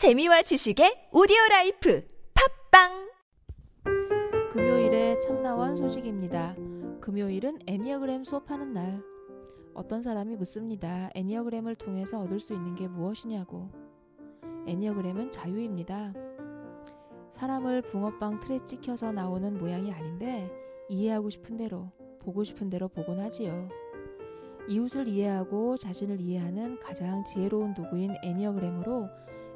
재미와 지식의 오디오 라이프 팟빵 금요일에 참나원 소식입니다. 금요일은 에니어그램 수업하는 날. 어떤 사람이 묻습니다. 에니어그램을 통해서 얻을 수 있는 게 무엇이냐고. 에니어그램은 자유입니다. 사람을 붕어빵 틀에 찍혀서 나오는 모양이 아닌데 이해하고 싶은 대로, 보고 싶은 대로 보곤 하지요. 이웃을 이해하고 자신을 이해하는 가장 지혜로운 도구인 에니어그램으로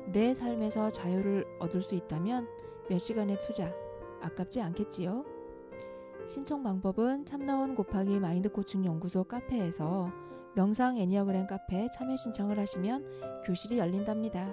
내 삶에서 자유를 얻을 수 있다면 몇 시간의 투자 아깝지 않겠지요? 신청 방법은 참나원 곱하기 마인드 코칭 연구소 카페에서 명상 애니어그램 카페 참여 신청을 하시면 교실이 열린답니다.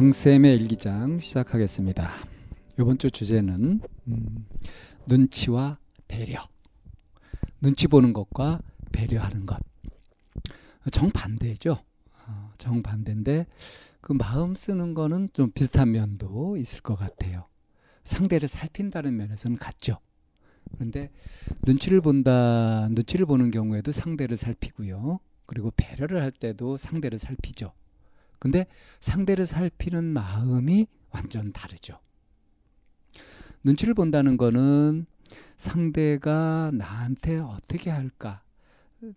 방쌤의 일기장 시작하겠습니다. 이번 주 주제는 음, 눈치와 배려. 눈치 보는 것과 배려하는 것. 정반대죠. 어, 정반대인데 그 마음 쓰는 거는 좀 비슷한 면도 있을 것 같아요. 상대를 살핀다는 면에서는 같죠. 그런데 눈치를 본다, 눈치를 보는 경우에도 상대를 살피고요. 그리고 배려를 할 때도 상대를 살피죠. 근데 상대를 살피는 마음이 완전 다르죠. 눈치를 본다는 거는 상대가 나한테 어떻게 할까?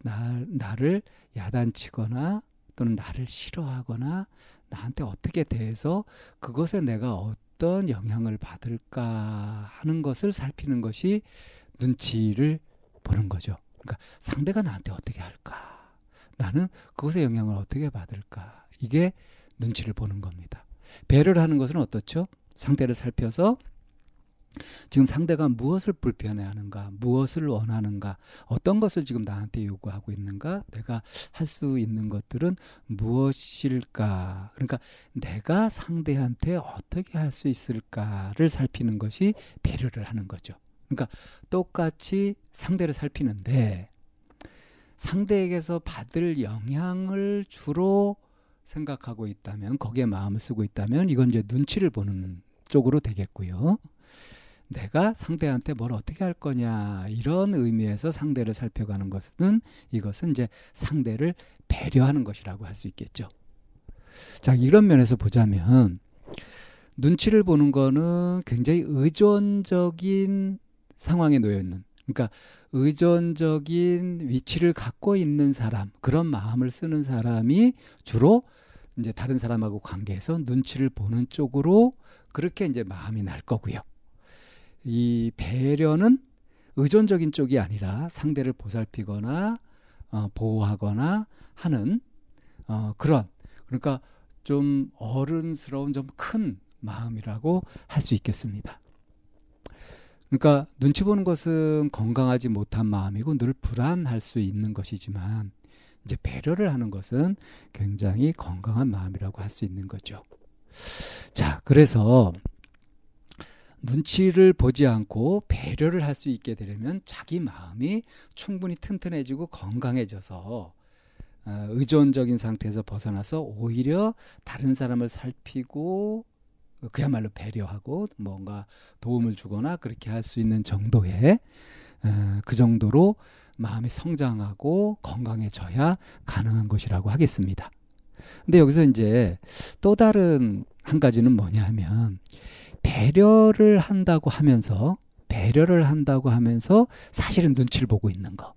나, 나를 야단치거나 또는 나를 싫어하거나 나한테 어떻게 대해서 그것에 내가 어떤 영향을 받을까 하는 것을 살피는 것이 눈치를 보는 거죠. 그러니까 상대가 나한테 어떻게 할까? 나는 그것의 영향을 어떻게 받을까? 이게 눈치를 보는 겁니다. 배려를 하는 것은 어떻죠? 상대를 살펴서 지금 상대가 무엇을 불편해 하는가, 무엇을 원하는가, 어떤 것을 지금 나한테 요구하고 있는가, 내가 할 수 있는 것들은 무엇일까. 그러니까 내가 상대한테 어떻게 할 수 있을까를 살피는 것이 배려를 하는 거죠. 그러니까 똑같이 상대를 살피는데 상대에게서 받을 영향을 주로 생각하고 있다면 거기에 마음을 쓰고 있다면 이건 이제 눈치를 보는 쪽으로 되겠고요. 내가 상대한테 뭘 어떻게 할 거냐 이런 의미에서 상대를 살펴가는 것은 이것은 이제 상대를 배려하는 것이라고 할 수 있겠죠. 자 이런 면에서 보자면 눈치를 보는 거는 굉장히 의존적인 상황에 놓여 있는 그러니까 의존적인 위치를 갖고 있는 사람, 그런 마음을 쓰는 사람이 주로 이제 다른 사람하고 관계에서 눈치를 보는 쪽으로 그렇게 이제 마음이 날 거고요. 이 배려는 의존적인 쪽이 아니라 상대를 보살피거나 어, 보호하거나 하는 어, 그런 그러니까 좀 어른스러운 좀 큰 마음이라고 할 수 있겠습니다. 그러니까 눈치 보는 것은 건강하지 못한 마음이고 늘 불안할 수 있는 것이지만 이제 배려를 하는 것은 굉장히 건강한 마음이라고 할 수 있는 거죠. 자, 그래서 눈치를 보지 않고 배려를 할 수 있게 되려면 자기 마음이 충분히 튼튼해지고 건강해져서 어, 의존적인 상태에서 벗어나서 오히려 다른 사람을 살피고 그야말로 배려하고 뭔가 도움을 주거나 그렇게 할 수 있는 정도의 어, 그 정도로 마음이 성장하고 건강해져야 가능한 것이라고 하겠습니다. 근데 여기서 이제 또 다른 한 가지는 뭐냐 하면 배려를 한다고 하면서 배려를 한다고 하면서 사실은 눈치를 보고 있는 거.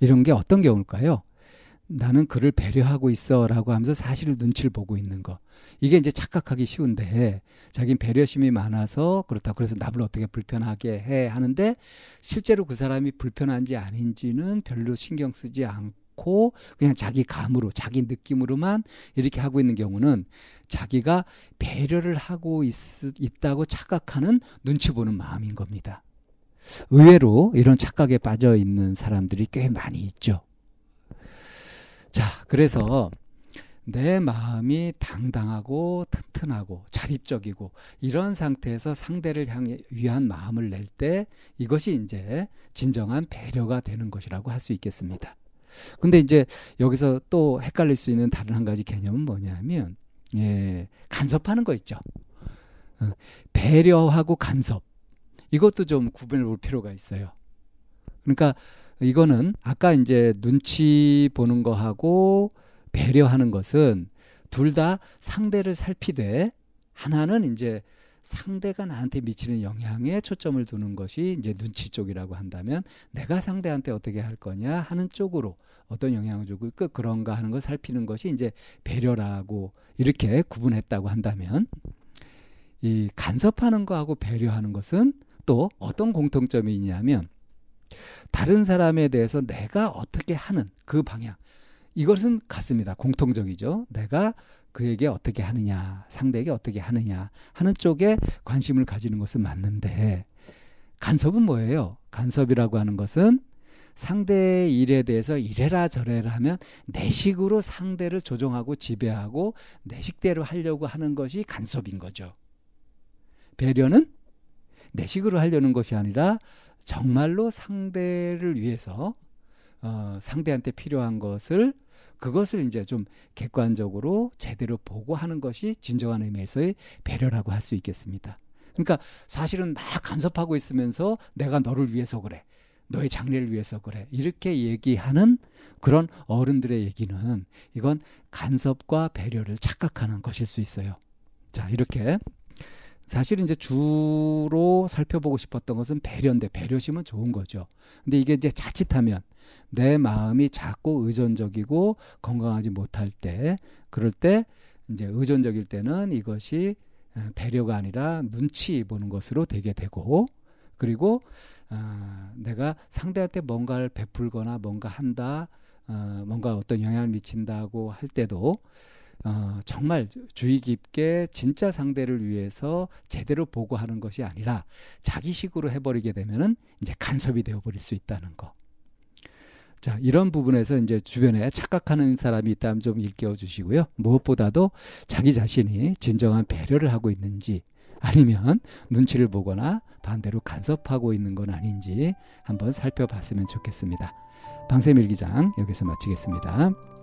이런 게 어떤 경우일까요? 나는 그를 배려하고 있어 라고 하면서 사실을 눈치를 보고 있는 거. 이게 이제 착각하기 쉬운데 자기는 배려심이 많아서 그렇다고 그래서 남을 어떻게 불편하게 해 하는데 실제로 그 사람이 불편한지 아닌지는 별로 신경 쓰지 않고 그냥 자기 감으로 자기 느낌으로만 이렇게 하고 있는 경우는 자기가 배려를 하고 있, 있다고 착각하는 눈치 보는 마음인 겁니다. 의외로 이런 착각에 빠져 있는 사람들이 꽤 많이 있죠. 자, 그래서 내 마음이 당당하고 튼튼하고 자립적이고 이런 상태에서 상대를 향해 위한 마음을 낼 때 이것이 이제 진정한 배려가 되는 것이라고 할 수 있겠습니다. 근데 이제 여기서 또 헷갈릴 수 있는 다른 한 가지 개념은 뭐냐면 예, 간섭하는 거 있죠. 어, 배려하고 간섭. 이것도 좀 구분해 볼 필요가 있어요. 그러니까 이거는 아까 이제 눈치 보는 거하고 배려하는 것은 둘 다 상대를 살피되 하나는 이제 상대가 나한테 미치는 영향에 초점을 두는 것이 이제 눈치 쪽이라고 한다면 내가 상대한테 어떻게 할 거냐 하는 쪽으로 어떤 영향을 주고 있고 그런가 하는 걸 살피는 것이 이제 배려라고 이렇게 구분했다고 한다면 이 간섭하는 거하고 배려하는 것은 또 어떤 공통점이 있냐면 다른 사람에 대해서 내가 어떻게 하는 그 방향 이것은 같습니다. 공통적이죠. 내가 그에게 어떻게 하느냐, 상대에게 어떻게 하느냐 하는 쪽에 관심을 가지는 것은 맞는데 간섭은 뭐예요? 간섭이라고 하는 것은 상대의 일에 대해서 이래라 저래라 하면 내 식으로 상대를 조종하고 지배하고 내 식대로 하려고 하는 것이 간섭인 거죠. 배려는 내 식으로 하려는 것이 아니라 정말로 상대를 위해서 어, 상대한테 필요한 것을 그것을 이제 좀 객관적으로 제대로 보고 하는 것이 진정한 의미에서의 배려라고 할 수 있겠습니다. 그러니까 사실은 막 간섭하고 있으면서 내가 너를 위해서 그래. 너의 장래를 위해서 그래. 이렇게 얘기하는 그런 어른들의 얘기는 이건 간섭과 배려를 착각하는 것일 수 있어요. 자, 이렇게 사실 이제 주로 살펴보고 싶었던 것은 배려인데 배려심은 좋은 거죠. 근데 이게 이제 자칫하면 내 마음이 작고 의존적이고 건강하지 못할 때 그럴 때 이제 의존적일 때는 이것이 배려가 아니라 눈치 보는 것으로 되게 되고 그리고 어, 내가 상대한테 뭔가를 베풀거나 뭔가 한다 어, 뭔가 어떤 영향을 미친다고 할 때도 어, 정말 주의 깊게 진짜 상대를 위해서 제대로 보고하는 것이 아니라 자기식으로 해버리게 되면은 이제 간섭이 되어버릴 수 있다는 거. 자, 이런 부분에서 이제 주변에 착각하는 사람이 있다면 좀 일깨워 주시고요. 무엇보다도 자기 자신이 진정한 배려를 하고 있는지 아니면 눈치를 보거나 반대로 간섭하고 있는 건 아닌지 한번 살펴봤으면 좋겠습니다. 방세밀기장 여기서 마치겠습니다.